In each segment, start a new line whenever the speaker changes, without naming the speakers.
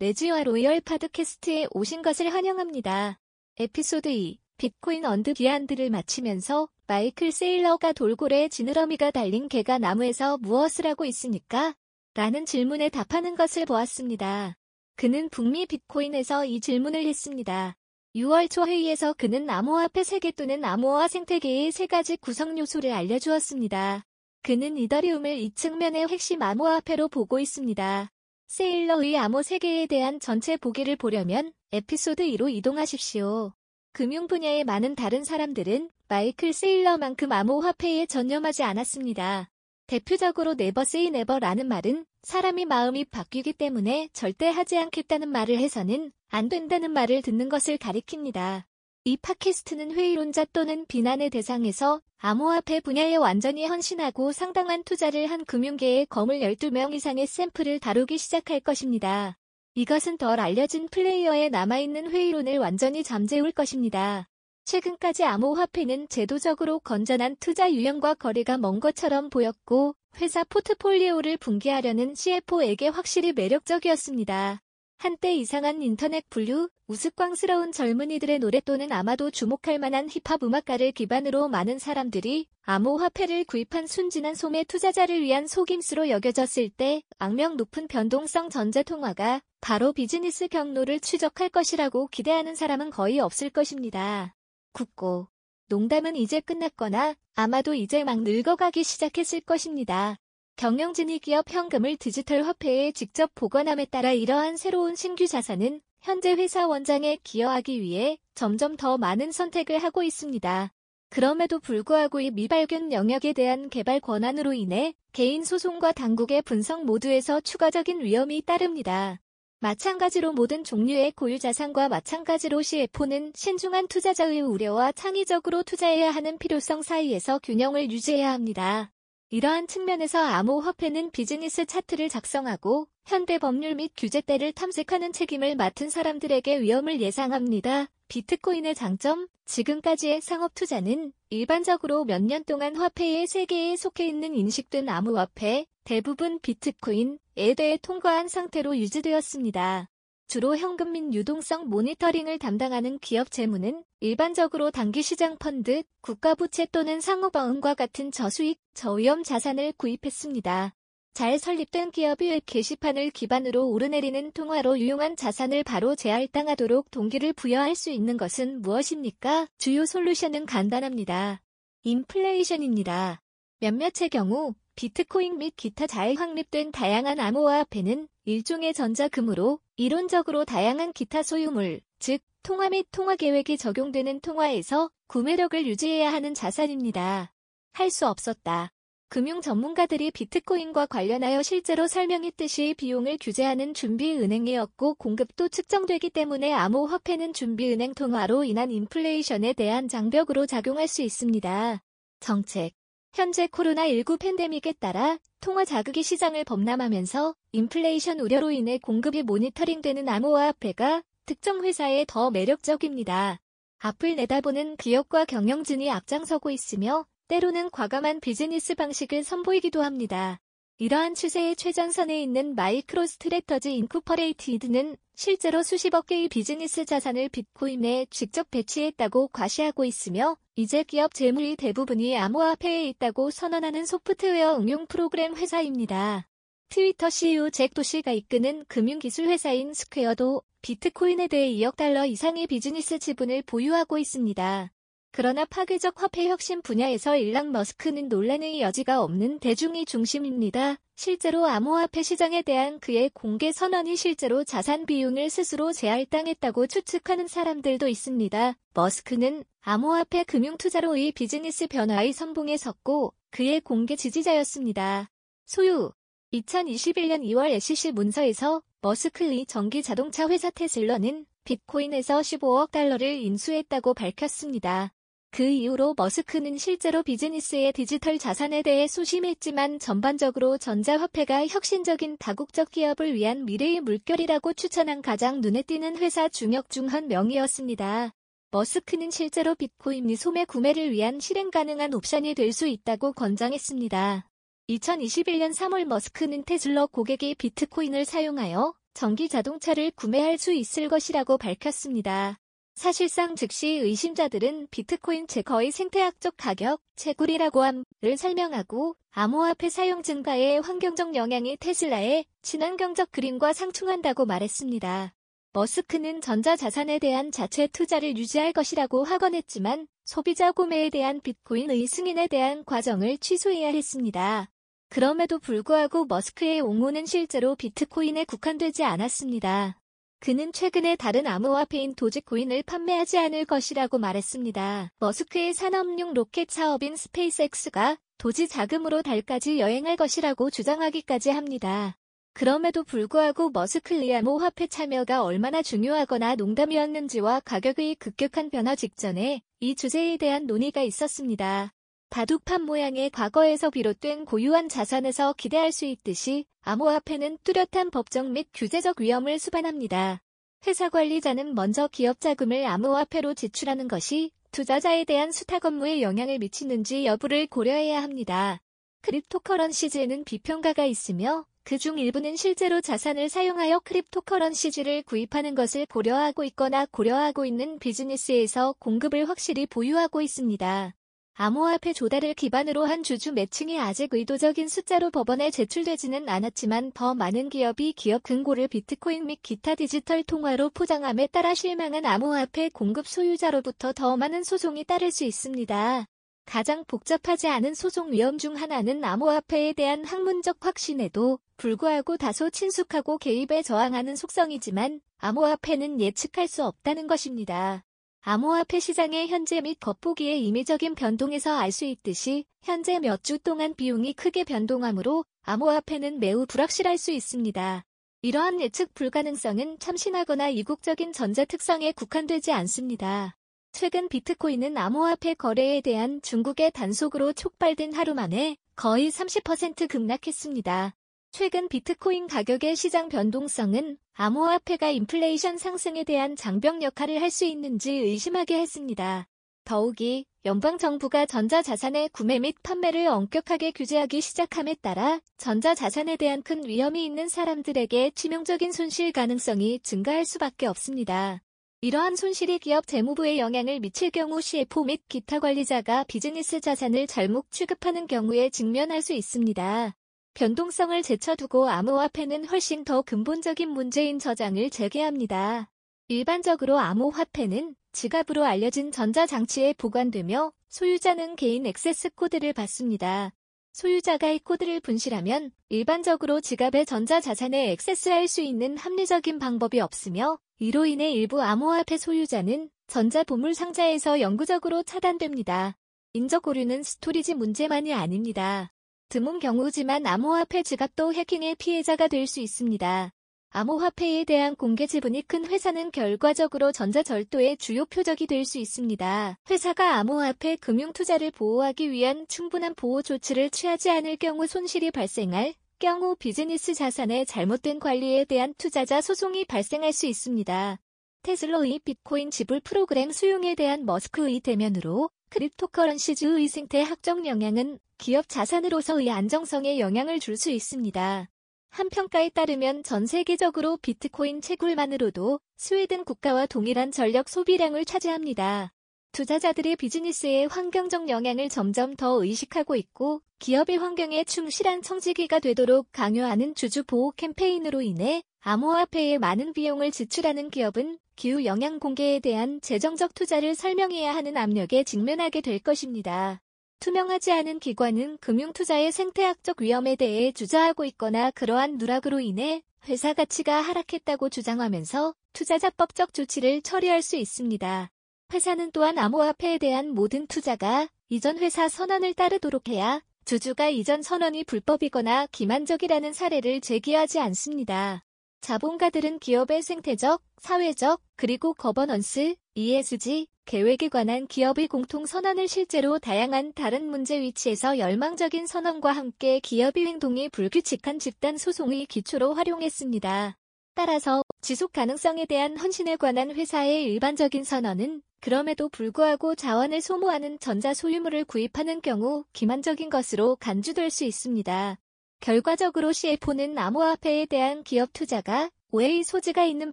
레지와 로이얼 팟캐스트에 오신 것을 환영합니다. 에피소드 2 Bitcoin and Beyond를 마치면서 마이클 세일러가 돌고래 지느러미가 달린 개가 나무에서 무엇을 하고 있습니까? 라는 질문에 답하는 것을 보았습니다. 그는 북미 비트코인에서 이 질문을 했습니다. 6월 초 회의에서 그는 암호화폐 세계 또는 암호화 생태계의 세 가지 구성 요소를 알려주었습니다. 그는 이더리움을 이 측면의 핵심 암호화폐로 보고 있습니다. 세일러의 암호 세계에 대한 전체 보기를 보려면 에피소드 2로 이동하십시오. 금융 분야의 많은 다른 사람들은 마이클 세일러만큼 암호 화폐에 전념하지 않았습니다. 대표적으로 never say never라는 말은 사람이 마음이 바뀌기 때문에 절대 하지 않겠다는 말을 해서는 안 된다는 말을 듣는 것을 가리킵니다. 이 팟캐스트는 회의론자 또는 비난의 대상에서 암호화폐 분야에 완전히 헌신하고 상당한 투자를 한 금융계의 거물 12명 이상의 샘플을 다루기 시작할 것입니다. 이것은 덜 알려진 플레이어에 남아있는 회의론을 완전히 잠재울 것입니다. 최근까지 암호화폐는 제도적으로 건전한 투자 유형과 거리가 먼 것처럼 보였고 회사 포트폴리오를 붕괴하려는 CFO에게 확실히 매력적이었습니다. 한때 이상한 인터넷 분류, 우스꽝스러운 젊은이들의 노래 또는 아마도 주목할 만한 힙합 음악가를 기반으로 많은 사람들이 암호화폐를 구입한 순진한 소매 투자자를 위한 속임수로 여겨졌을 때 악명 높은 변동성 전자통화가 바로 비즈니스 경로를 추적할 것이라고 기대하는 사람은 거의 없을 것입니다. 굳고 농담은 이제 끝났거나 아마도 이제 막 늙어가기 시작했을 것입니다. 경영진이 기업 현금을 디지털 화폐에 직접 보관함에 따라 이러한 새로운 신규 자산은 현재 회사 원장에 기여하기 위해 점점 더 많은 선택을 하고 있습니다. 그럼에도 불구하고 이 미발견 영역에 대한 개발 권한으로 인해 개인 소송과 당국의 분석 모두에서 추가적인 위험이 따릅니다. 마찬가지로 모든 종류의 고유 자산과 마찬가지로 CFO는 신중한 투자자의 우려와 창의적으로 투자해야 하는 필요성 사이에서 균형을 유지해야 합니다. 이러한 측면에서 암호화폐는 비즈니스 차트를 작성하고 현대 법률 및 규제대를 탐색하는 책임을 맡은 사람들에게 위험을 예상합니다. 비트코인의 장점, 지금까지의 상업 투자는 일반적으로 몇 년 동안 화폐의 세계에 속해 있는 인식된 암호화폐, 대부분 비트코인에 대해 통과한 상태로 유지되었습니다. 주로 현금 및 유동성 모니터링을 담당하는 기업 재무는 일반적으로 단기시장 펀드, 국가부채 또는 상호보험과 같은 저수익, 저위험 자산을 구입했습니다. 잘 설립된 기업의 웹 게시판을 기반으로 오르내리는 통화로 유용한 자산을 바로 재할당하도록 동기를 부여할 수 있는 것은 무엇입니까? 주요 솔루션은 간단합니다. 인플레이션입니다. 몇몇의 경우 비트코인 및 기타 잘 확립된 다양한 암호화폐는 일종의 전자금으로 이론적으로 다양한 기타 소유물, 즉 통화 및 통화 계획이 적용되는 통화에서 구매력을 유지해야 하는 자산입니다. 할 수 없었다. 금융 전문가들이 비트코인과 관련하여 실제로 설명했듯이 비용을 규제하는 준비은행이었고 공급도 측정되기 때문에 암호화폐는 준비은행 통화로 인한 인플레이션에 대한 장벽으로 작용할 수 있습니다. 정책 현재 코로나19 팬데믹에 따라 통화 자극이 시장을 범람하면서 인플레이션 우려로 인해 공급이 모니터링되는 암호화폐가 특정 회사에 더 매력적입니다. 앞을 내다보는 기업과 경영진이 앞장서고 있으며 때로는 과감한 비즈니스 방식을 선보이기도 합니다. 이러한 추세의 최전선에 있는 MicroStrategy Incorporated는 실제로 수십억 개의 비즈니스 자산을 비트코인에 직접 배치했다고 과시하고 있으며 이제 기업 재물의 대부분이 암호화폐에 있다고 선언하는 소프트웨어 응용 프로그램 회사입니다. 트위터 CEO 잭 도시가 이끄는 금융기술 회사인 스퀘어도 비트코인에 대해 2억 달러 이상의 비즈니스 지분을 보유하고 있습니다. 그러나 파괴적 화폐 혁신 분야에서 일랑 머스크는 논란의 여지가 없는 대중의 중심입니다. 실제로 암호화폐 시장에 대한 그의 공개 선언이 실제로 자산 비용을 스스로 제할당했다고 추측하는 사람들도 있습니다. 머스크는 암호화폐 금융 투자로의 비즈니스 변화의 선봉에 섰고 그의 공개 지지자였습니다. 소유 2021년 2월 SEC 문서에서 머스크의 전기 자동차 회사 테슬러는 비트코인에서 15억 달러를 인수했다고 밝혔습니다. 그 이후로 머스크는 실제로 비즈니스의 디지털 자산에 대해 소심했지만 전반적으로 전자화폐가 혁신적인 다국적 기업을 위한 미래의 물결이라고 추천한 가장 눈에 띄는 회사 중역 중 한 명이었습니다. 머스크는 실제로 비트코인 미 소매 구매를 위한 실행 가능한 옵션이 될 수 있다고 권장했습니다. 2021년 3월 머스크는 테슬러 고객이 비트코인을 사용하여 전기 자동차를 구매할 수 있을 것이라고 밝혔습니다. 사실상 즉시 의심자들은 비트코인 제거의 생태학적 가격, 채굴이라고 함을 설명하고 암호화폐 사용 증가의 환경적 영향이 테슬라의 친환경적 그림과 상충한다고 말했습니다. 머스크는 전자자산에 대한 자체 투자를 유지할 것이라고 하건했지만 소비자 구매에 대한 비트코인의 승인에 대한 과정을 취소해야 했습니다. 그럼에도 불구하고 머스크의 옹호는 실제로 비트코인에 국한되지 않았습니다. 그는 최근에 다른 암호화폐인 도지코인을 판매하지 않을 것이라고 말했습니다. 머스크의 산업용 로켓 사업인 스페이스X가 도지 자금으로 달까지 여행할 것이라고 주장하기까지 합니다. 그럼에도 불구하고 머스크의 암호화폐 참여가 얼마나 중요하거나 농담이었는지와 가격의 급격한 변화 직전에 이 주제에 대한 논의가 있었습니다. 바둑판 모양의 과거에서 비롯된 고유한 자산에서 기대할 수 있듯이 암호화폐는 뚜렷한 법적 및 규제적 위험을 수반합니다. 회사 관리자는 먼저 기업 자금을 암호화폐로 지출하는 것이 투자자에 대한 수탁 업무에 영향을 미치는지 여부를 고려해야 합니다. cryptocurrencies에는 비평가가 있으며 그중 일부는 실제로 자산을 사용하여 cryptocurrencies를 구입하는 것을 고려하고 있거나 고려하고 있는 비즈니스에서 공급을 확실히 보유하고 있습니다. 암호화폐 조달을 기반으로 한 주주 매칭이 아직 의도적인 숫자로 법원에 제출되지는 않았지만 더 많은 기업이 기업 금고를 비트코인 및 기타 디지털 통화로 포장함에 따라 실망한 암호화폐 공급 소유자로부터 더 많은 소송이 따를 수 있습니다. 가장 복잡하지 않은 소송 위험 중 하나는 암호화폐에 대한 학문적 확신에도 불구하고 다소 친숙하고 개입에 저항하는 속성이지만 암호화폐는 예측할 수 없다는 것입니다. 암호화폐 시장의 현재 및 겉보기의 임의적인 변동에서 알 수 있듯이 현재 몇 주 동안 비용이 크게 변동하므로 암호화폐는 매우 불확실할 수 있습니다. 이러한 예측 불가능성은 참신하거나 이국적인 전자 특성에 국한되지 않습니다. 최근 비트코인은 암호화폐 거래에 대한 중국의 단속으로 촉발된 하루 만에 거의 30% 급락했습니다. 최근 비트코인 가격의 시장 변동성은 암호화폐가 인플레이션 상승에 대한 장벽 역할을 할 수 있는지 의심하게 했습니다. 더욱이 연방정부가 전자자산의 구매 및 판매를 엄격하게 규제하기 시작함에 따라 전자자산에 대한 큰 위험이 있는 사람들에게 치명적인 손실 가능성이 증가할 수밖에 없습니다. 이러한 손실이 기업 재무부에 영향을 미칠 경우 CFO 및 기타 관리자가 비즈니스 자산을 잘못 취급하는 경우에 직면할 수 있습니다. 변동성을 제쳐두고 암호화폐는 훨씬 더 근본적인 문제인 저장을 재개합니다. 일반적으로 암호화폐는 지갑으로 알려진 전자장치에 보관되며 소유자는 개인 액세스 코드를 받습니다. 소유자가 이 코드를 분실하면 일반적으로 지갑의 전자자산에 액세스할 수 있는 합리적인 방법이 없으며 이로 인해 일부 암호화폐 소유자는 전자보물 상자에서 영구적으로 차단됩니다. 인적 오류는 스토리지 문제만이 아닙니다. 드문 경우지만 암호화폐 지갑도 해킹의 피해자가 될 수 있습니다. 암호화폐에 대한 공개 지분이 큰 회사는 결과적으로 전자절도의 주요 표적이 될 수 있습니다. 회사가 암호화폐 금융 투자를 보호하기 위한 충분한 보호 조치를 취하지 않을 경우 손실이 발생할 경우 비즈니스 자산의 잘못된 관리에 대한 투자자 소송이 발생할 수 있습니다. 테슬라의 비트코인 지불 프로그램 수용에 대한 머스크의 대면으로 cryptocurrencies의 생태 학적 영향은 기업 자산으로서의 안정성에 영향을 줄 수 있습니다. 한 평가에 따르면 전 세계적으로 비트코인 채굴만으로도 스웨덴 국가와 동일한 전력 소비량을 차지합니다. 투자자들이 비즈니스에 환경적 영향을 점점 더 의식하고 있고 기업의 환경에 충실한 청지기가 되도록 강요하는 주주 보호 캠페인으로 인해 암호화폐에 많은 비용을 지출하는 기업은 기후 영향 공개에 대한 재정적 투자를 설명해야 하는 압력에 직면하게 될 것입니다. 투명하지 않은 기관은 금융투자의 생태학적 위험에 대해 주저하고 있거나 그러한 누락으로 인해 회사 가치가 하락했다고 주장하면서 투자자법적 조치를 처리할 수 있습니다. 회사는 또한 암호화폐에 대한 모든 투자가 이전 회사 선언을 따르도록 해야 주주가 이전 선언이 불법이거나 기만적이라는 사례를 제기하지 않습니다. 자본가들은 기업의 생태적, 사회적, 그리고 거버넌스, ESG, 계획에 관한 기업의 공통 선언을 실제로 다양한 다른 문제 위치에서 열망적인 선언과 함께 기업의 행동이 불규칙한 집단 소송의 기초로 활용했습니다. 따라서 지속 가능성에 대한 헌신에 관한 회사의 일반적인 선언은 그럼에도 불구하고 자원을 소모하는 전자 소유물을 구입하는 경우 기만적인 것으로 간주될 수 있습니다. 결과적으로 CFO는 암호화폐에 대한 기업 투자가 오해의 소지가 있는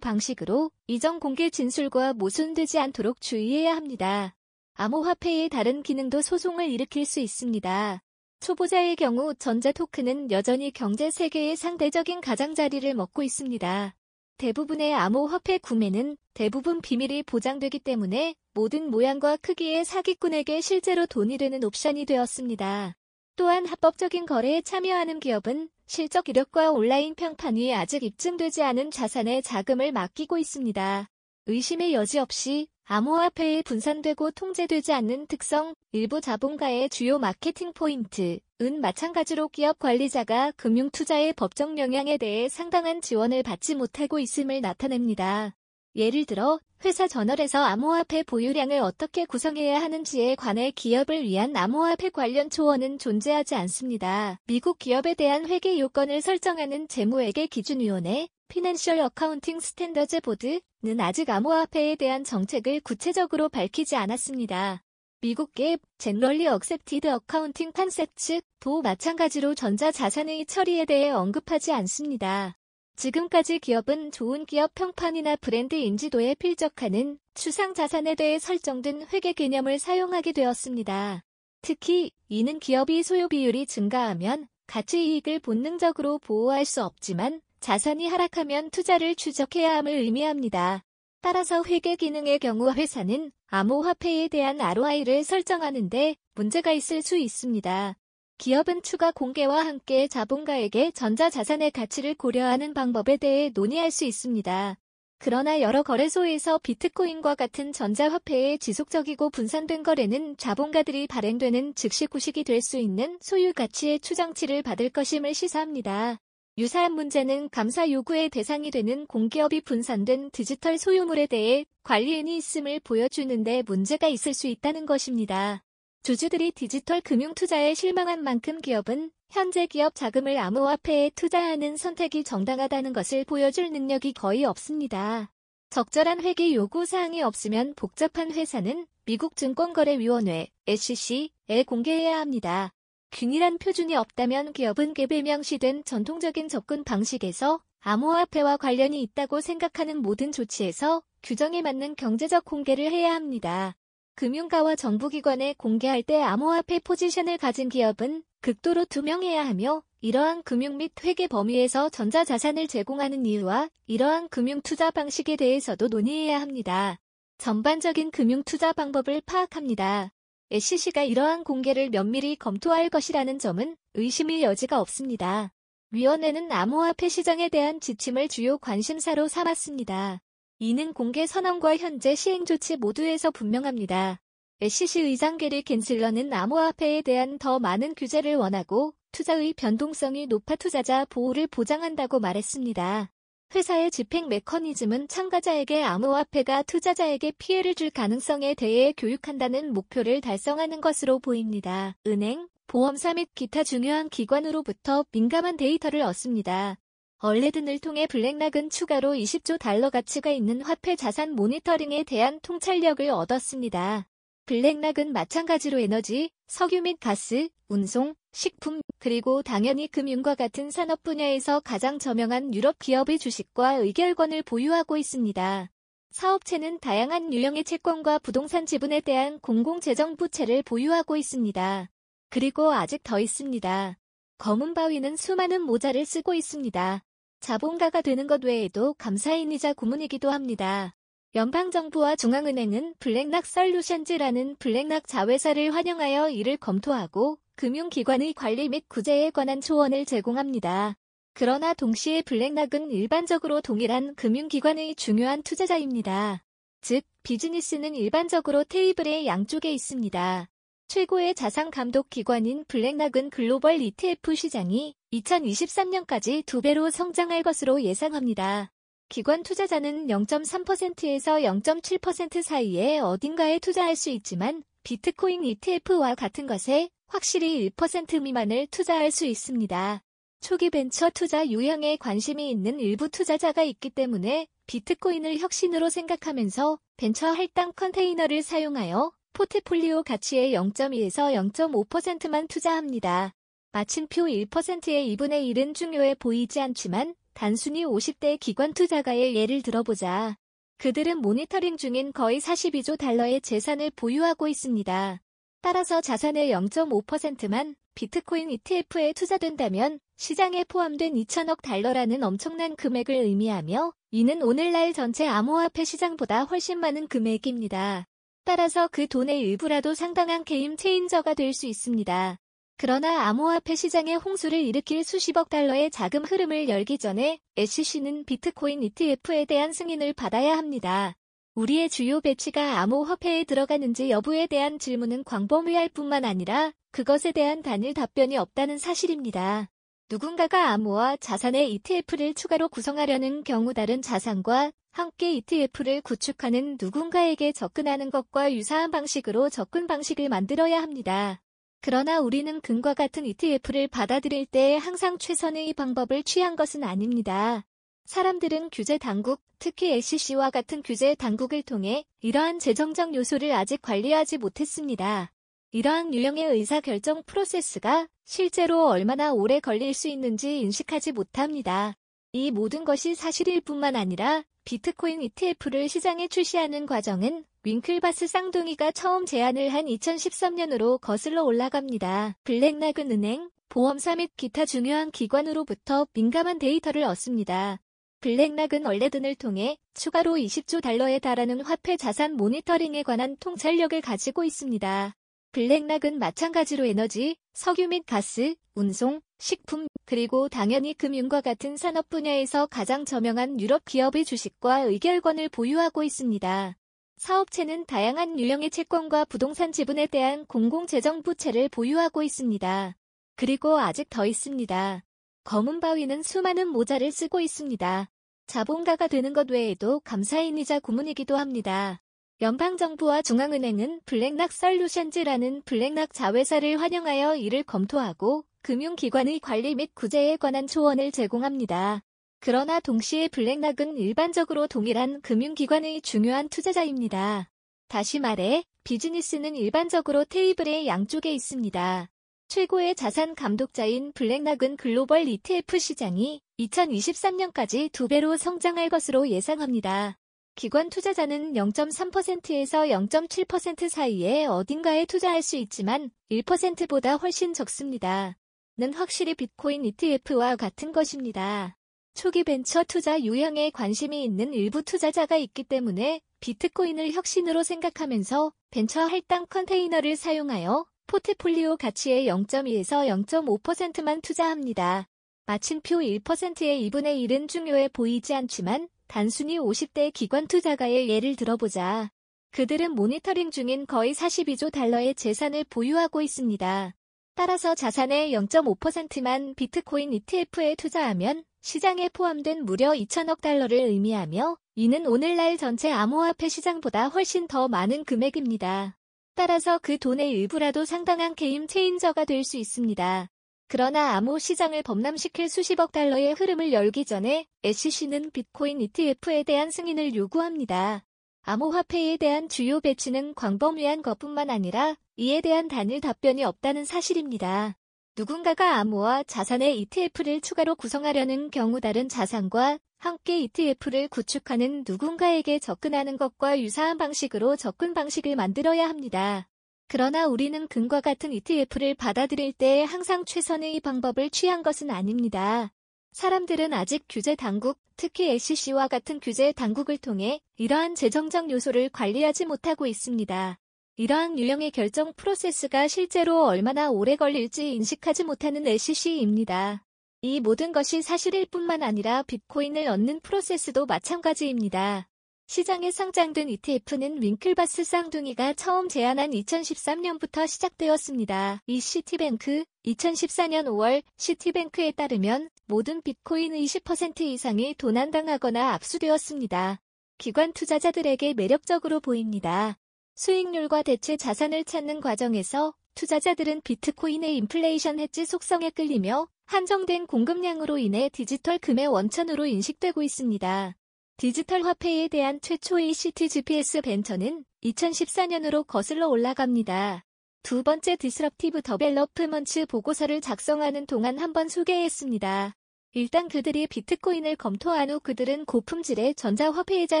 방식으로 이전 공개 진술과 모순되지 않도록 주의해야 합니다. 암호화폐의 다른 기능도 소송을 일으킬 수 있습니다. 초보자의 경우 전자 토큰은 여전히 경제 세계의 상대적인 가장자리를 먹고 있습니다. 대부분의 암호화폐 구매는 대부분 비밀이 보장되기 때문에 모든 모양과 크기의 사기꾼에게 실제로 돈이 되는 옵션이 되었습니다. 또한 합법적인 거래에 참여하는 기업은 실적 이력과 온라인 평판 위에 아직 입증되지 않은 자산에 자금을 맡기고 있습니다. 의심의 여지 없이 암호화폐에 분산되고 통제되지 않는 특성, 일부 자본가의 주요 마케팅 포인트, 은 마찬가지로 기업 관리자가 금융 투자의 법적 영향에 대해 상당한 지원을 받지 못하고 있음을 나타냅니다. 예를 들어 회사 저널에서 암호화폐 보유량을 어떻게 구성해야 하는지에 관해 기업을 위한 암호화폐 관련 조언은 존재하지 않습니다. 미국 기업에 대한 회계 요건을 설정하는 재무회계 기준위원회 Financial Accounting Standards Board는 아직 암호화폐에 대한 정책을 구체적으로 밝히지 않았습니다. 미국계 Generally Accepted Accounting Concepts도 마찬가지로 전자자산의 처리에 대해 언급하지 않습니다. 지금까지 기업은 좋은 기업 평판이나 브랜드 인지도에 필적하는 추상 자산에 대해 설정된 회계 개념을 사용하게 되었습니다. 특히 이는 기업이 소요 비율이 증가하면 가치 이익을 본능적으로 보호할 수 없지만 자산이 하락하면 투자를 추적해야 함을 의미합니다. 따라서 회계 기능의 경우 회사는 암호화폐에 대한 ROI를 설정하는데 문제가 있을 수 있습니다. 기업은 추가 공개와 함께 자본가에게 전자자산의 가치를 고려하는 방법에 대해 논의할 수 있습니다. 그러나 여러 거래소에서 비트코인과 같은 전자화폐의 지속적이고 분산된 거래는 자본가들이 발행되는 즉시 구식이 될 수 있는 소유 가치의 추정치를 받을 것임을 시사합니다. 유사한 문제는 감사 요구의 대상이 되는 공기업이 분산된 디지털 소유물에 대해 관리인이 있음을 보여주는데 문제가 있을 수 있다는 것입니다. 주주들이 디지털 금융 투자에 실망한 만큼 기업은 현재 기업 자금을 암호화폐에 투자하는 선택이 정당하다는 것을 보여줄 능력이 거의 없습니다. 적절한 회계 요구 사항이 없으면 복잡한 회사는 미국 증권거래위원회 SEC에 공개해야 합니다. 균일한 표준이 없다면 기업은 갭에 명시된 전통적인 접근 방식에서 암호화폐와 관련이 있다고 생각하는 모든 조치에서 규정에 맞는 경제적 공개를 해야 합니다. 금융가와 정부기관에 공개할 때 암호화폐 포지션을 가진 기업은 극도로 투명해야 하며 이러한 금융 및 회계 범위에서 전자자산을 제공하는 이유와 이러한 금융 투자 방식에 대해서도 논의해야 합니다. 전반적인 금융 투자 방법을 파악합니다. SC가 이러한 공개를 면밀히 검토할 것이라는 점은 의심의 여지가 없습니다. 위원회는 암호화폐 시장에 대한 지침을 주요 관심사로 삼았습니다. 이는 공개 선언과 현재 시행 조치 모두에서 분명합니다. SCC 의장 게리 캔슬러는 암호화폐에 대한 더 많은 규제를 원하고 투자의 변동성이 높아 투자자 보호를 보장한다고 말했습니다. 회사의 집행 메커니즘은 참가자에게 암호화폐가 투자자에게 피해를 줄 가능성에 대해 교육한다는 목표를 달성하는 것으로 보입니다. 은행, 보험사 및 기타 중요한 기관으로부터 민감한 데이터를 얻습니다. 얼레든을 통해 블랙락은 추가로 20조 달러 가치가 있는 화폐 자산 모니터링에 대한 통찰력을 얻었습니다. 블랙락은 마찬가지로 에너지, 석유 및 가스, 운송, 식품, 그리고 당연히 금융과 같은 산업 분야에서 가장 저명한 유럽 기업의 주식과 의결권을 보유하고 있습니다. 사업체는 다양한 유형의 채권과 부동산 지분에 대한 공공재정 부채를 보유하고 있습니다. 그리고 아직 더 있습니다. 검은 바위는 수많은 모자를 쓰고 있습니다. 자본가가 되는 것 외에도 감사인이자 고문이기도 합니다. 연방정부와 중앙은행은 블랙락 솔루션즈라는 블랙락 자회사를 환영하여 이를 검토하고 금융기관의 관리 및 구제에 관한 조언을 제공합니다. 그러나 동시에 블랙락은 일반적으로 동일한 금융기관의 중요한 투자자입니다. 즉, 비즈니스는 일반적으로 테이블의 양쪽에 있습니다. 최고의 자산 감독 기관인 블랙락은 글로벌 ETF 시장이 2023년까지 두 배로 성장할 것으로 예상합니다. 기관 투자자는 0.3%에서 0.7% 사이에 어딘가에 투자할 수 있지만 비트코인 ETF와 같은 것에 확실히 1% 미만을 투자할 수 있습니다. 초기 벤처 투자 유형에 관심이 있는 일부 투자자가 있기 때문에 비트코인을 혁신으로 생각하면서 벤처 할당 컨테이너를 사용하여 포트폴리오 가치의 0.2에서 0.5%만 투자합니다. 마침표 1%의 2분의 1은 중요해 보이지 않지만 단순히 50대 기관 투자가의 예를 들어보자. 그들은 모니터링 중인 거의 42조 달러의 재산을 보유하고 있습니다. 따라서 자산의 0.5%만 비트코인 ETF에 투자된다면 시장에 포함된 2천억 달러라는 엄청난 금액을 의미하며 이는 오늘날 전체 암호화폐 시장보다 훨씬 많은 금액입니다. 따라서 그 돈의 일부라도 상당한 게임 체인저가 될 수 있습니다. 그러나 암호화폐 시장에 홍수를 일으킬 수십억 달러의 자금 흐름을 열기 전에 SC는 비트코인 ETF에 대한 승인을 받아야 합니다. 우리의 주요 배치가 암호화폐에 들어가는지 여부에 대한 질문은 광범위할 뿐만 아니라 그것에 대한 단일 답변이 없다는 사실입니다. 누군가가 암호화 자산의 ETF를 추가로 구성하려는 경우 다른 자산과 함께 ETF를 구축하는 누군가에게 접근하는 것과 유사한 방식으로 접근 방식을 만들어야 합니다. 그러나 우리는 금과 같은 ETF를 받아들일 때 항상 최선의 방법을 취한 것은 아닙니다. 사람들은 규제 당국, 특히 SCC와 같은 규제 당국을 통해 이러한 재정적 요소를 아직 관리하지 못했습니다. 이러한 유형의 의사결정 프로세스가 실제로 얼마나 오래 걸릴 수 있는지 인식하지 못합니다. 이 모든 것이 사실일 뿐만 아니라 비트코인 ETF를 시장에 출시하는 과정은 윙클바스 쌍둥이가 처음 제안을 한 2013년으로 거슬러 올라갑니다. 블랙락은 은행, 보험사 및 기타 중요한 기관으로부터 민감한 데이터를 얻습니다. 블랙락은 원래든을 통해 추가로 20조 달러에 달하는 화폐 자산 모니터링에 관한 통찰력을 가지고 있습니다. 블랙락은 마찬가지로 에너지, 석유 및 가스, 운송, 식품, 그리고 당연히 금융과 같은 산업 분야에서 가장 저명한 유럽 기업의 주식과 의결권을 보유하고 있습니다. 사업체는 다양한 유형의 채권과 부동산 지분에 대한 공공재정 부채를 보유하고 있습니다. 그리고 아직 더 있습니다. 검은 바위는 수많은 모자를 쓰고 있습니다. 자본가가 되는 것 외에도 감사인이자 고문이기도 합니다. 연방정부와 중앙은행은 블랙락 설루션즈라는 블랙락 자회사를 환영하여 이를 검토하고 금융기관의 관리 및 구제에 관한 조언을 제공합니다. 그러나 동시에 블랙락은 일반적으로 동일한 금융기관의 중요한 투자자입니다. 다시 말해, 비즈니스는 일반적으로 테이블의 양쪽에 있습니다. 최고의 자산 감독자인 블랙락은 글로벌 ETF 시장이 2023년까지 두 배로 성장할 것으로 예상합니다. 기관 투자자는 0.3%에서 0.7% 사이에 어딘가에 투자할 수 있지만 1%보다 훨씬 적습니다. 는 확실히 비트코인 ETF와 같은 것입니다. 초기 벤처 투자 유형에 관심이 있는 일부 투자자가 있기 때문에 비트코인을 혁신으로 생각하면서 벤처 할당 컨테이너를 사용하여 포트폴리오 가치의 0.2에서 0.5%만 투자합니다. 마침표 1%의 2분의 1은 중요해 보이지 않지만 단순히 50대 기관 투자가의 예를 들어보자. 그들은 모니터링 중인 거의 42조 달러의 재산을 보유하고 있습니다. 따라서 자산의 0.5%만 비트코인 ETF에 투자하면 시장에 포함된 무려 2천억 달러를 의미하며 이는 오늘날 전체 암호화폐 시장보다 훨씬 더 많은 금액입니다. 따라서 그 돈의 일부라도 상당한 게임 체인저가 될 수 있습니다. 그러나 암호 시장을 범람시킬 수십억 달러의 흐름을 열기 전에 SCC는 비트코인 ETF에 대한 승인을 요구합니다. 암호화폐에 대한 주요 배치는 광범위한 것뿐만 아니라 이에 대한 단일 답변이 없다는 사실입니다. 누군가가 암호화 자산의 ETF를 추가로 구성하려는 경우 다른 자산과 함께 ETF를 구축하는 누군가에게 접근하는 것과 유사한 방식으로 접근 방식을 만들어야 합니다. 그러나 우리는 금과 같은 ETF를 받아들일 때 항상 최선의 방법을 취한 것은 아닙니다. 사람들은 아직 규제 당국, 특히 SCC와 같은 규제 당국을 통해 이러한 재정적 요소를 관리하지 못하고 있습니다. 이러한 유형의 결정 프로세스가 실제로 얼마나 오래 걸릴지 인식하지 못하는 SCC입니다. 이 모든 것이 사실일 뿐만 아니라 비트코인을 얻는 프로세스도 마찬가지입니다. 시장에 상장된 ETF는 윙클보스 쌍둥이가 처음 제안한 2013년부터 시작되었습니다. 이 시티뱅크, 2014년 5월 시티뱅크에 따르면 모든 비트코인의 20% 이상이 도난당하거나 압수되었습니다. 기관 투자자들에게 매력적으로 보입니다. 수익률과 대체 자산을 찾는 과정에서 투자자들은 비트코인의 인플레이션 헤지 속성에 끌리며 한정된 공급량으로 인해 디지털 금의 원천으로 인식되고 있습니다. 디지털 화폐에 대한 최초의 Citi GPS 벤처는 2014년으로 거슬러 올라갑니다. 두 번째 Disruptive Developments 보고서를 작성하는 동안 한번 소개했습니다. 일단 그들이 비트코인을 검토한 후 그들은 고품질의 전자화폐이자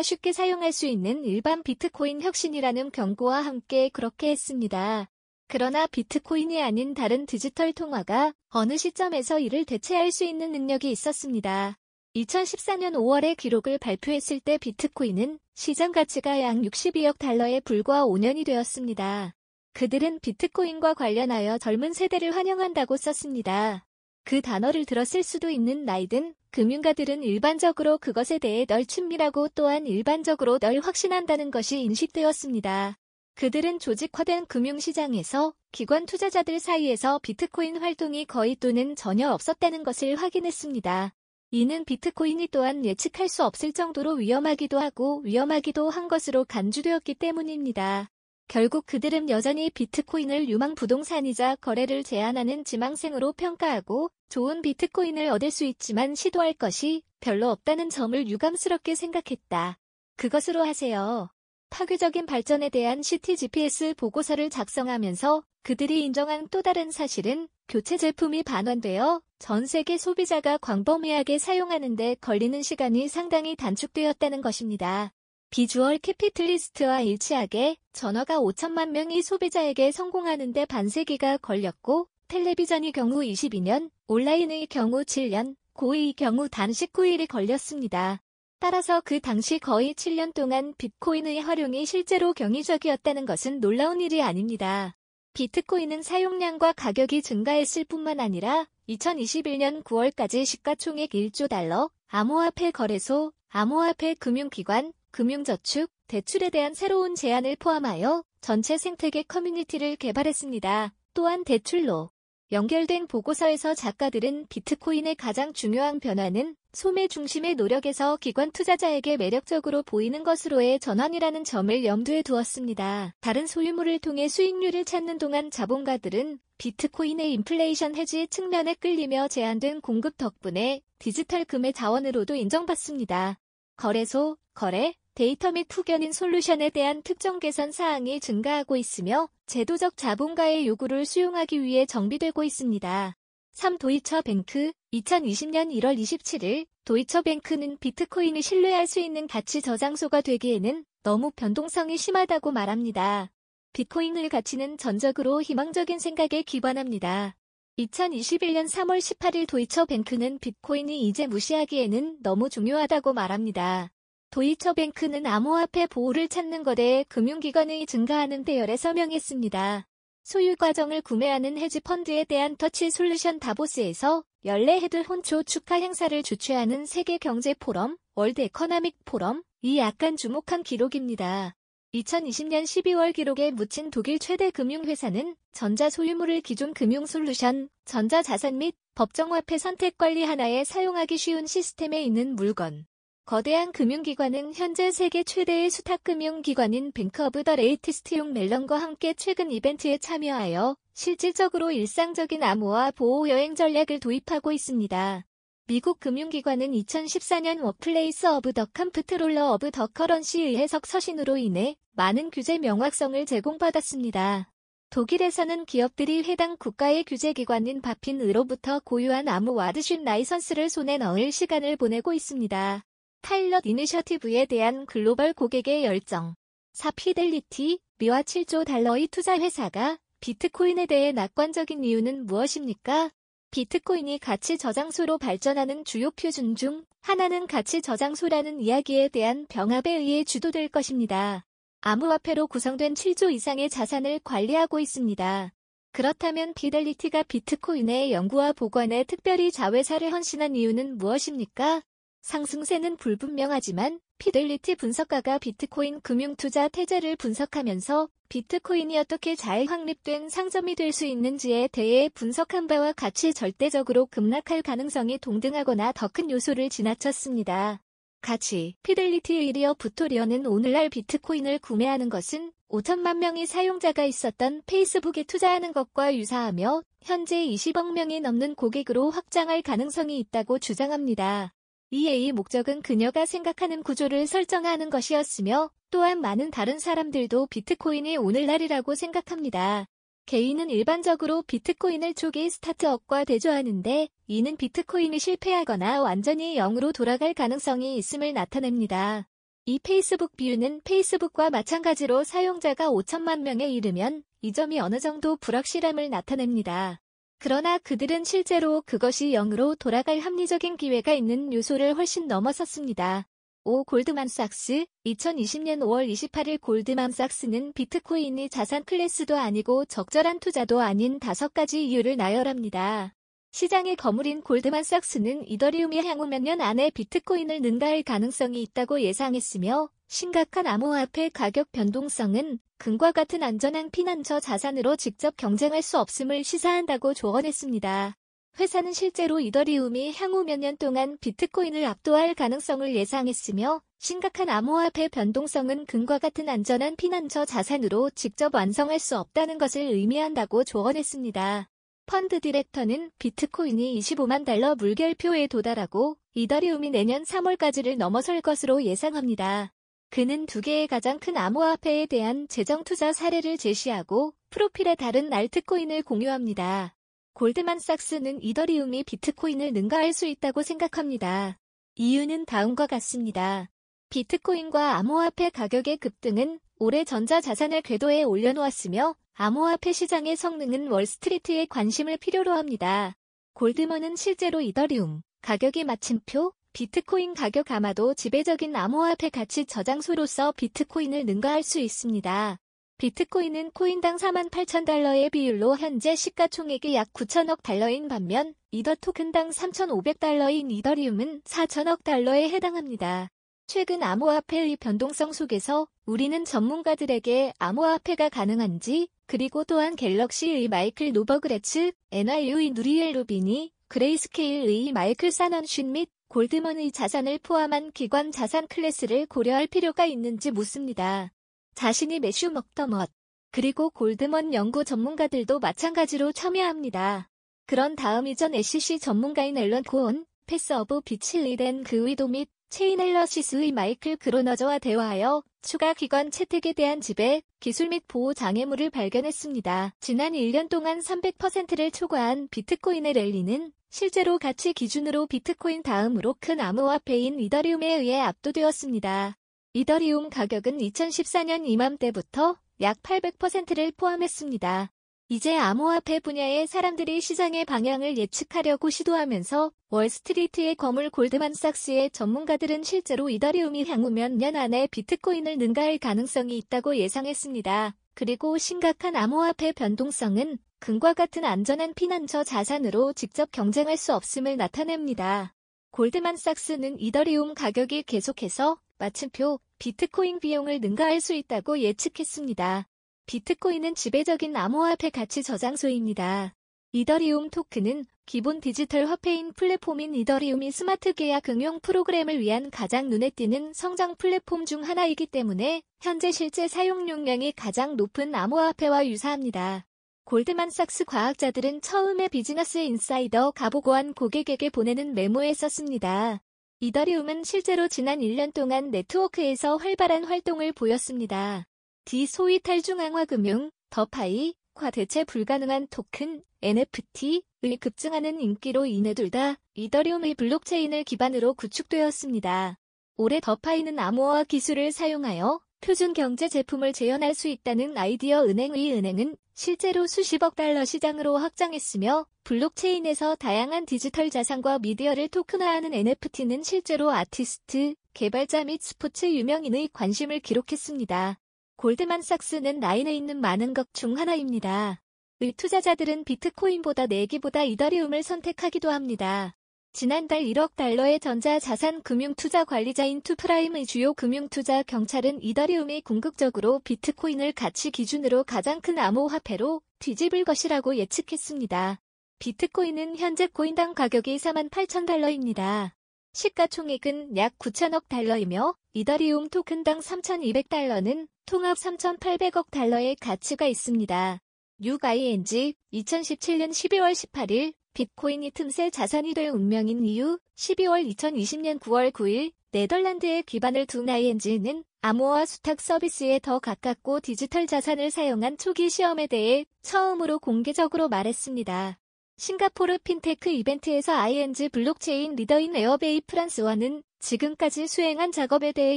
쉽게 사용할 수 있는 일반 비트코인 혁신이라는 경고와 함께 그렇게 했습니다. 그러나 비트코인이 아닌 다른 디지털 통화가 어느 시점에서 이를 대체할 수 있는 능력이 있었습니다. 2014년 5월에 기록을 발표했을 때 비트코인은 시장 가치가 약 62억 달러에 불과 5년이 되었습니다. 그들은 비트코인과 관련하여 젊은 세대를 환영한다고 썼습니다. 그 단어를 들었을 수도 있는 나이든 금융가들은 일반적으로 그것에 대해 널 친밀하고 또한 일반적으로 널 확신한다는 것이 인식되었습니다. 그들은 조직화된 금융시장에서 기관 투자자들 사이에서 비트코인 활동이 거의 또는 전혀 없었다는 것을 확인했습니다. 이는 비트코인이 또한 예측할 수 없을 정도로 위험하기도 하고 위험하기도 한 것으로 간주되었기 때문입니다. 결국 그들은 여전히 비트코인을 유망 부동산이자 거래를 제한하는 지망생으로 평가하고 좋은 비트코인을 얻을 수 있지만 시도할 것이 별로 없다는 점을 유감스럽게 생각했다. 그것으로 하세요. 파괴적인 발전에 대한 CTGPS 보고서를 작성하면서 그들이 인정한 또 다른 사실은 교체 제품이 반환되어 전 세계 소비자가 광범위하게 사용하는 데 걸리는 시간이 상당히 단축되었다는 것입니다. Visual Capitalist와 일치하게 전화가 5천만 명의 소비자에게 성공하는 데 반세기가 걸렸고 텔레비전의 경우 22년, 온라인의 경우 7년, 고의 경우 단 19일이 걸렸습니다. 따라서 그 당시 거의 7년 동안 비트코인의 활용이 실제로 경이적이었다는 것은 놀라운 일이 아닙니다. 비트코인은 사용량과 가격이 증가했을 뿐만 아니라 2021년 9월까지 시가총액 1조 달러, 암호화폐 거래소, 암호화폐 금융기관, 금융저축, 대출에 대한 새로운 제한을 포함하여 전체 생태계 커뮤니티를 개발했습니다. 또한 대출로 연결된 보고서에서 작가들은 비트코인의 가장 중요한 변화는 소매 중심의 노력에서 기관 투자자에게 매력적으로 보이는 것으로의 전환이라는 점을 염두에 두었습니다. 다른 소유물을 통해 수익률을 찾는 동안 자본가들은 비트코인의 인플레이션 헤지 측면에 끌리며 제한된 공급 덕분에 디지털 금의 자원으로도 인정받습니다. 거래소, 거래, 데이터 및 후견인 솔루션에 대한 특정 개선 사항이 증가하고 있으며 제도적 자본가의 요구를 수용하기 위해 정비되고 있습니다. 3. 도이처 뱅크 2020년 1월 27일 도이처 뱅크는 비트코인을 신뢰할 수 있는 가치 저장소가 되기에는 너무 변동성이 심하다고 말합니다. 비트코인의 가치는 전적으로 희망적인 생각에 기반합니다. 2021년 3월 18일 도이처 뱅크는 비트코인이 이제 무시하기에는 너무 중요하다고 말합니다. 도이처뱅크는 암호화폐 보호를 찾는 것에 금융기관의 증가하는 대열에 서명했습니다. 소유 과정을 구매하는 헤지펀드에 대한 터치 솔루션 다보스에서 연례 head honcho 축하 행사를 주최하는 세계 경제 포럼, World Economic Forum, 이 약간 주목한 기록입니다. 2020년 12월 기록에 묻힌 독일 최대 금융회사는 전자 소유물을 기존 금융 솔루션, 전자 자산 및 법정화폐 선택 관리 하나에 사용하기 쉬운 시스템에 있는 물건, 거대한 금융기관은 현재 세계 최대의 수탁금융기관인 Bank of the Latest York Mellon과 함께 최근 이벤트에 참여하여 실질적으로 일상적인 암호화 보호 여행 전략을 도입하고 있습니다. 미국 금융기관은 2014년 Workplace of the Comptroller of the Currency의 해석 서신으로 인해 많은 규제 명확성을 제공받았습니다. 독일에서는 기업들이 해당 국가의 규제기관인 BaFin으로부터 고유한 암호 wardship 라이선스를 손에 넣을 시간을 보내고 있습니다. 파일럿 이니셔티브에 대한 글로벌 고객의 열정. 4. 피델리티, 미화 7조 달러의 투자 회사가 비트코인에 대해 낙관적인 이유는 무엇입니까? 비트코인이 가치 저장소로 발전하는 주요 표준 중 하나는 가치 저장소라는 이야기에 대한 병합에 의해 주도될 것입니다. 암호화폐로 구성된 7조 이상의 자산을 관리하고 있습니다. 그렇다면 피델리티가 비트코인의 연구와 보관에 특별히 자회사를 헌신한 이유는 무엇입니까? 상승세는 불분명하지만 피델리티 분석가가 비트코인 금융투자 테제를 분석하면서 비트코인이 어떻게 잘 확립된 상점이 될 수 있는지에 대해 분석한 바와 같이 절대적으로 급락할 가능성이 동등하거나 더 큰 요소를 지나쳤습니다. 가치, 피델리티 이리어 부토리어는 오늘날 비트코인을 구매하는 것은 5천만 명의 사용자가 있었던 페이스북에 투자하는 것과 유사하며 현재 20억 명이 넘는 고객으로 확장할 가능성이 있다고 주장합니다. 이의 목적은 그녀가 생각하는 구조를 설정하는 것이었으며 또한 많은 다른 사람들도 비트코인이 오늘날이라고 생각합니다. 개인은 일반적으로 비트코인을 초기 스타트업과 대조하는데 이는 비트코인이 실패하거나 완전히 0으로 돌아갈 가능성이 있음을 나타냅니다. 이 페이스북 비유는 페이스북과 마찬가지로 사용자가 5천만 명에 이르면 이 점이 어느 정도 불확실함을 나타냅니다. 그러나 그들은 실제로 그것이 0으로 돌아갈 합리적인 기회가 있는 요소를 훨씬 넘어섰습니다. 오 골드만삭스 2020년 5월 28일 골드만삭스는 비트코인이 자산 클래스도 아니고 적절한 투자도 아닌 다섯 가지 이유를 나열합니다. 시장의 거물인 골드만삭스는 이더리움이 향후 몇 년 안에 비트코인을 능가할 가능성이 있다고 예상했으며 심각한 암호화폐 가격 변동성은 금과 같은 안전한 피난처 자산으로 직접 경쟁할 수 없음을 시사한다고 조언했습니다. 회사는 실제로 이더리움이 향후 몇 년 동안 비트코인을 압도할 가능성을 예상했으며 심각한 암호화폐 변동성은 금과 같은 안전한 피난처 자산으로 직접 완성할 수 없다는 것을 의미한다고 조언했습니다. 펀드 디렉터는 비트코인이 25만 달러 물결표에 도달하고 이더리움이 내년 3월까지를 넘어설 것으로 예상합니다. 그는 두 개의 가장 큰 암호화폐에 대한 재정 투자 사례를 제시하고 프로필의 다른 알트코인을 공유합니다. 골드만삭스는 이더리움이 비트코인을 능가할 수 있다고 생각합니다. 이유는 다음과 같습니다. 비트코인과 암호화폐 가격의 급등은 올해 전자자산을 궤도에 올려놓았으며 암호화폐 시장의 성능은 월스트리트에 관심을 필요로 합니다. 골드먼은 실제로 이더리움 가격이 마침표 비트코인 가격 아마도 지배적인 암호화폐 가치 저장소로서 비트코인을 능가할 수 있습니다. 비트코인은 코인당 4만 8천 달러의 비율로 현재 시가총액이 약 9천억 달러인 반면 이더 토큰당 3,500달러인 이더리움은 4천억 달러에 해당합니다. 최근 암호화폐의 변동성 속에서 우리는 전문가들에게 암호화폐가 가능한지 그리고 또한 갤럭시의 마이클 노보그라츠, NYU의 누리엘 루비니 그레이스케일의 마이클 소넨샤인 및 골드먼의 자산을 포함한 기관 자산 클래스를 고려할 필요가 있는지 묻습니다. 자신이 매슈 먹더멋, 그리고 골드먼 연구 전문가들도 마찬가지로 참여합니다. 그런 다음 이전 SEC 전문가인 앨런 코온, Path of Bits의 댄 귀도 및 체인앨러시스의 마이클 그로너저와 대화하여 추가 기관 채택에 대한 지배, 기술 및 보호 장애물을 발견했습니다. 지난 1년 동안 300%를 초과한 비트코인의 랠리는 실제로 가치 기준으로 비트코인 다음으로 큰 암호화폐인 이더리움에 의해 압도되었습니다. 이더리움 가격은 2014년 이맘때부터 약 800%를 포함했습니다. 이제 암호화폐 분야의 사람들이 시장의 방향을 예측하려고 시도하면서 월스트리트의 거물 골드만삭스의 전문가들은 실제로 이더리움이 향후 몇 년 안에 비트코인을 능가할 가능성이 있다고 예상했습니다. 그리고 심각한 암호화폐 변동성은 금과 같은 안전한 피난처 자산으로 직접 경쟁할 수 없음을 나타냅니다. 골드만삭스는 이더리움 가격이 계속해서 마침표 비트코인 비용을 능가할 수 있다고 예측했습니다. 비트코인은 지배적인 암호화폐 가치 저장소입니다. 이더리움 토큰은 기본 디지털 화폐인 플랫폼인 이더리움이 스마트 계약 응용 프로그램을 위한 가장 눈에 띄는 성장 플랫폼 중 하나이기 때문에 현재 실제 사용 용량이 가장 높은 암호화폐와 유사합니다. 골드만삭스 과학자들은 처음에 Business Insider가 보고한 고객에게 보내는 메모에 썼습니다. 이더리움은 실제로 지난 1년 동안 네트워크에서 활발한 활동을 보였습니다. D 소위 탈중앙화금융, DeFi, 과 대체 불가능한 토큰, NFT의 급증하는 인기로 인해 둘 다 이더리움의 블록체인을 기반으로 구축되었습니다. 올해 DeFi는 암호화 기술을 사용하여 표준 경제 제품을 재현할 수 있다는 아이디어 은행의 은행은 실제로 수십억 달러 시장으로 확장했으며 블록체인에서 다양한 디지털 자산과 미디어를 토큰화하는 NFT는 실제로 아티스트, 개발자 및 스포츠 유명인의 관심을 기록했습니다. 골드만삭스는 라인에 있는 많은 것 중 하나입니다. 의 투자자들은 비트코인보다 내기보다 이더리움을 선택하기도 합니다. 지난달 1억 달러의 전자자산 금융투자 관리자인 투프라임의 주요 금융투자 경찰은 이더리움이 궁극적으로 비트코인을 가치 기준으로 가장 큰 암호화폐로 뒤집을 것이라고 예측했습니다. 비트코인은 현재 코인당 가격이 4만 8천 달러입니다. 시가총액은 약 9천억 달러이며 이더리움 토큰당 3,200달러는 통합 3,800억 달러의 가치가 있습니다. 6ING 2017년 12월 18일 비트코인이 틈새 자산이 될 운명인 이유 12월 2020년 9월 9일 네덜란드에 기반을 둔 ING는 암호화 수탁 서비스에 더 가깝고 디지털 자산을 사용한 초기 시험에 대해 처음으로 공개적으로 말했습니다. 싱가포르 핀테크 이벤트에서 ING 블록체인 리더인 에르베 프랑수아는 지금까지 수행한 작업에 대해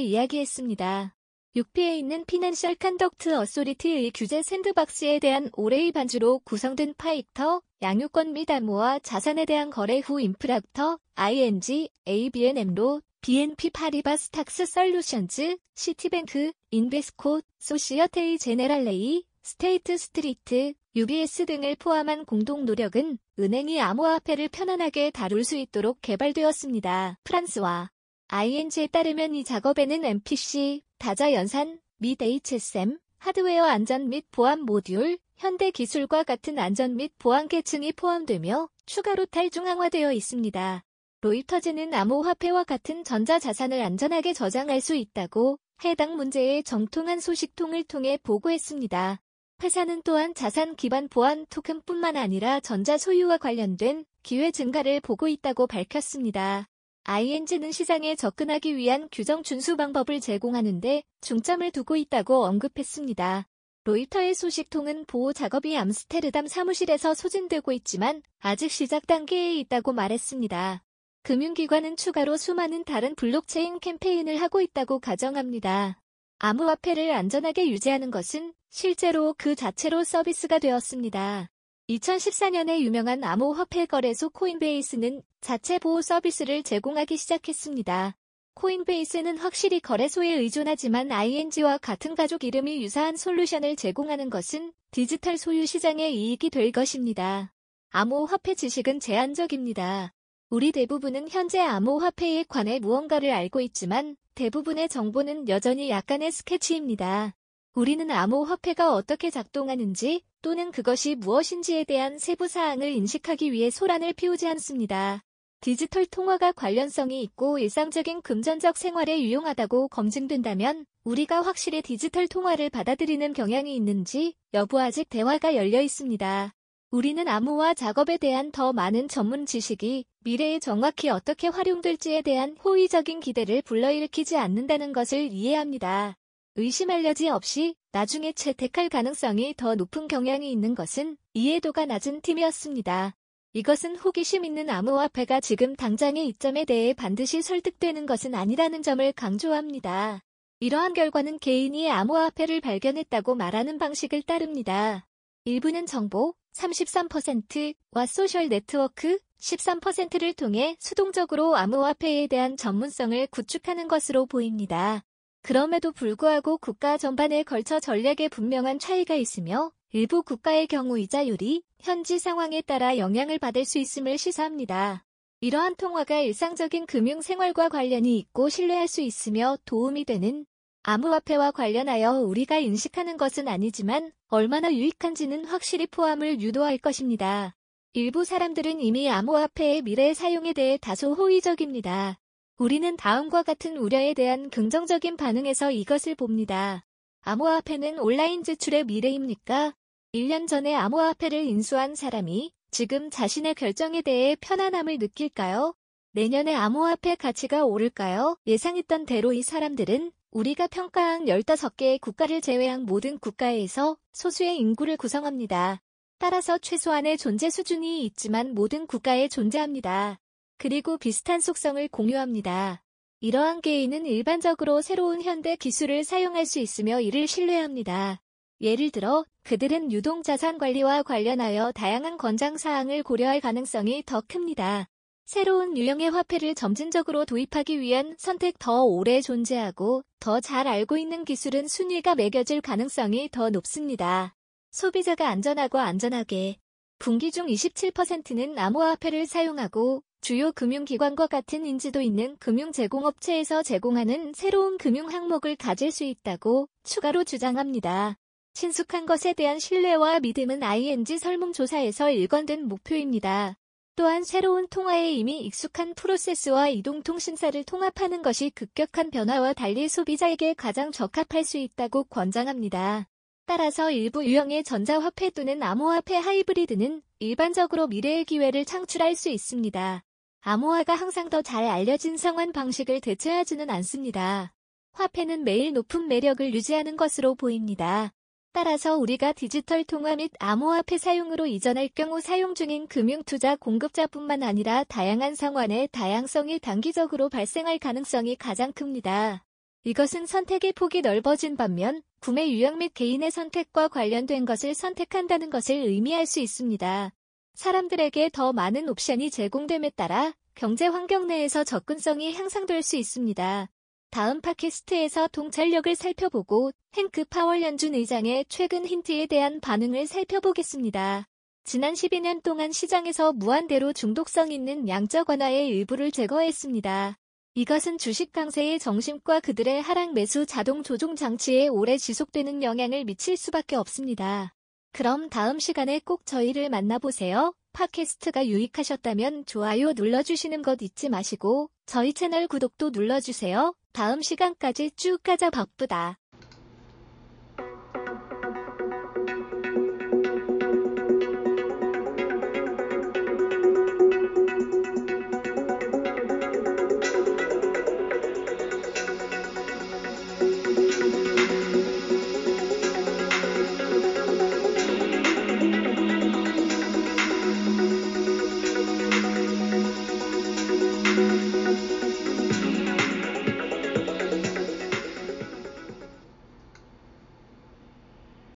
이야기했습니다. 6피에 있는 피낸셜 컨덕트 어소리티의 규제 샌드박스에 대한 올해의 반주로 구성된 파이터, 양육권 및 암호화 자산에 대한 거래 후 인프락터, ING, ABNM로 BNP 파리바 스 탁스 솔루션즈, 시티뱅크, 인베스코, 소시어테이 제네랄레이, 스테이트 스트리트, UBS 등을 포함한 공동 노력은 은행이 암호화폐를 편안하게 다룰 수 있도록 개발되었습니다. 프랑스와 ING에 따르면 이 작업에는 MPC, 다자 연산, 및 HSM, 하드웨어 안전 및 보안 모듈, 현대 기술과 같은 안전 및 보안 계층이 포함되며 추가로 탈중앙화되어 있습니다. 로이터즈는 암호화폐와 같은 전자자산을 안전하게 저장할 수 있다고 해당 문제의 정통한 소식통을 통해 보고했습니다. 회사는 또한 자산 기반 보안 토큰뿐만 아니라 전자 소유와 관련된 기회 증가를 보고 있다고 밝혔습니다. ING는 시장에 접근하기 위한 규정 준수 방법을 제공하는데 중점을 두고 있다고 언급했습니다. 로이터의 소식통은 보호 작업이 암스테르담 사무실에서 소진되고 있지만 아직 시작 단계에 있다고 말했습니다. 금융기관은 추가로 수많은 다른 블록체인 캠페인을 하고 있다고 가정합니다. 암호화폐를 안전하게 유지하는 것은 실제로 그 자체로 서비스가 되었습니다. 2014년에 유명한 암호화폐 거래소 Coinbase는 자체 보호 서비스를 제공하기 시작했습니다. 코인베이스는 확실히 거래소에 의존하지만 ING와 같은 가족 이름이 유사한 솔루션을 제공하는 것은 디지털 소유 시장의 이익이 될 것입니다. 암호화폐 지식은 제한적입니다. 우리 대부분은 현재 암호화폐에 관해 무언가를 알고 있지만 대부분의 정보는 여전히 약간의 스케치입니다. 우리는 암호화폐가 어떻게 작동하는지 또는 그것이 무엇인지에 대한 세부 사항을 인식하기 위해 소란을 피우지 않습니다. 디지털 통화가 관련성이 있고 일상적인 금전적 생활에 유용하다고 검증된다면 우리가 확실히 디지털 통화를 받아들이는 경향이 있는지 여부 아직 대화가 열려 있습니다. 우리는 암호화 작업에 대한 더 많은 전문 지식이 미래에 정확히 어떻게 활용될지에 대한 호의적인 기대를 불러일으키지 않는다는 것을 이해합니다. 의심할 여지 없이 나중에 채택할 가능성이 더 높은 경향이 있는 것은 이해도가 낮은 팀이었습니다. 이것은 호기심 있는 암호화폐가 지금 당장의 이점에 대해 반드시 설득되는 것은 아니라는 점을 강조합니다. 이러한 결과는 개인이 암호화폐를 발견했다고 말하는 방식을 따릅니다. 일부는 정보 33%와 소셜 네트워크 13%를 통해 수동적으로 암호화폐에 대한 전문성을 구축하는 것으로 보입니다. 그럼에도 불구하고 국가 전반에 걸쳐 전략에 분명한 차이가 있으며 일부 국가의 경우 이자율이 현지 상황에 따라 영향을 받을 수 있음을 시사합니다. 이러한 통화가 일상적인 금융 생활과 관련이 있고 신뢰할 수 있으며 도움이 되는 암호화폐와 관련하여 우리가 인식하는 것은 아니지만 얼마나 유익한지는 확실히 포함을 유도할 것입니다. 일부 사람들은 이미 암호화폐의 미래 사용에 대해 다소 호의적입니다. 우리는 다음과 같은 우려에 대한 긍정적인 반응에서 이것을 봅니다. 암호화폐는 온라인 지출의 미래입니까? 1년 전에 암호화폐를 인수한 사람이 지금 자신의 결정에 대해 편안함을 느낄까요? 내년에 암호화폐 가치가 오를까요? 예상했던 대로 이 사람들은 우리가 평가한 15개의 국가를 제외한 모든 국가에서 소수의 인구를 구성합니다. 따라서 최소한의 존재 수준이 있지만 모든 국가에 존재합니다. 그리고 비슷한 속성을 공유합니다. 이러한 개인은 일반적으로 새로운 현대 기술을 사용할 수 있으며 이를 신뢰합니다. 예를 들어 그들은 유동자산 관리와 관련하여 다양한 권장 사항을 고려할 가능성이 더 큽니다. 새로운 유형의 화폐를 점진적으로 도입하기 위한 선택 더 오래 존재하고 더 잘 알고 있는 기술은 순위가 매겨질 가능성이 더 높습니다. 소비자가 안전하고 안전하게 분기 중 27%는 암호화폐를 사용하고 주요 금융기관과 같은 인지도 있는 금융제공업체에서 제공하는 새로운 금융 항목을 가질 수 있다고 추가로 주장합니다. 친숙한 것에 대한 신뢰와 믿음은 ING 설문조사에서 일관된 목표입니다. 또한 새로운 통화에 이미 익숙한 프로세스와 이동통신사를 통합하는 것이 급격한 변화와 달리 소비자에게 가장 적합할 수 있다고 권장합니다. 따라서 일부 유형의 전자화폐 또는 암호화폐 하이브리드는 일반적으로 미래의 기회를 창출할 수 있습니다. 암호화가 항상 더 잘 알려진 상환 방식을 대체하지는 않습니다. 화폐는 매일 높은 매력을 유지하는 것으로 보입니다. 따라서 우리가 디지털 통화 및 암호화폐 사용으로 이전할 경우 사용 중인 금융투자 공급자뿐만 아니라 다양한 상환의 다양성이 단기적으로 발생할 가능성이 가장 큽니다. 이것은 선택의 폭이 넓어진 반면 구매 유형 및 개인의 선택과 관련된 것을 선택한다는 것을 의미할 수 있습니다. 사람들에게 더 많은 옵션이 제공됨에 따라 경제 환경 내에서 접근성이 향상될 수 있습니다. 다음 팟캐스트에서 통찰력을 살펴보고 행크 파월 연준 의장의 최근 힌트에 대한 반응을 살펴보겠습니다. 지난 12년 동안 시장에서 무한대로 중독성 있는 양적 완화의 일부를 제거했습니다. 이것은 주식 강세의 정심과 그들의 하락 매수 자동 조종 장치에 오래 지속되는 영향을 미칠 수밖에 없습니다. 그럼 다음 시간에 꼭 저희를 만나보세요. 팟캐스트가 유익하셨다면 좋아요 눌러주시는 것 잊지 마시고 저희 채널 구독도 눌러주세요. 다음 시간까지 쭉 가자 바쁘다.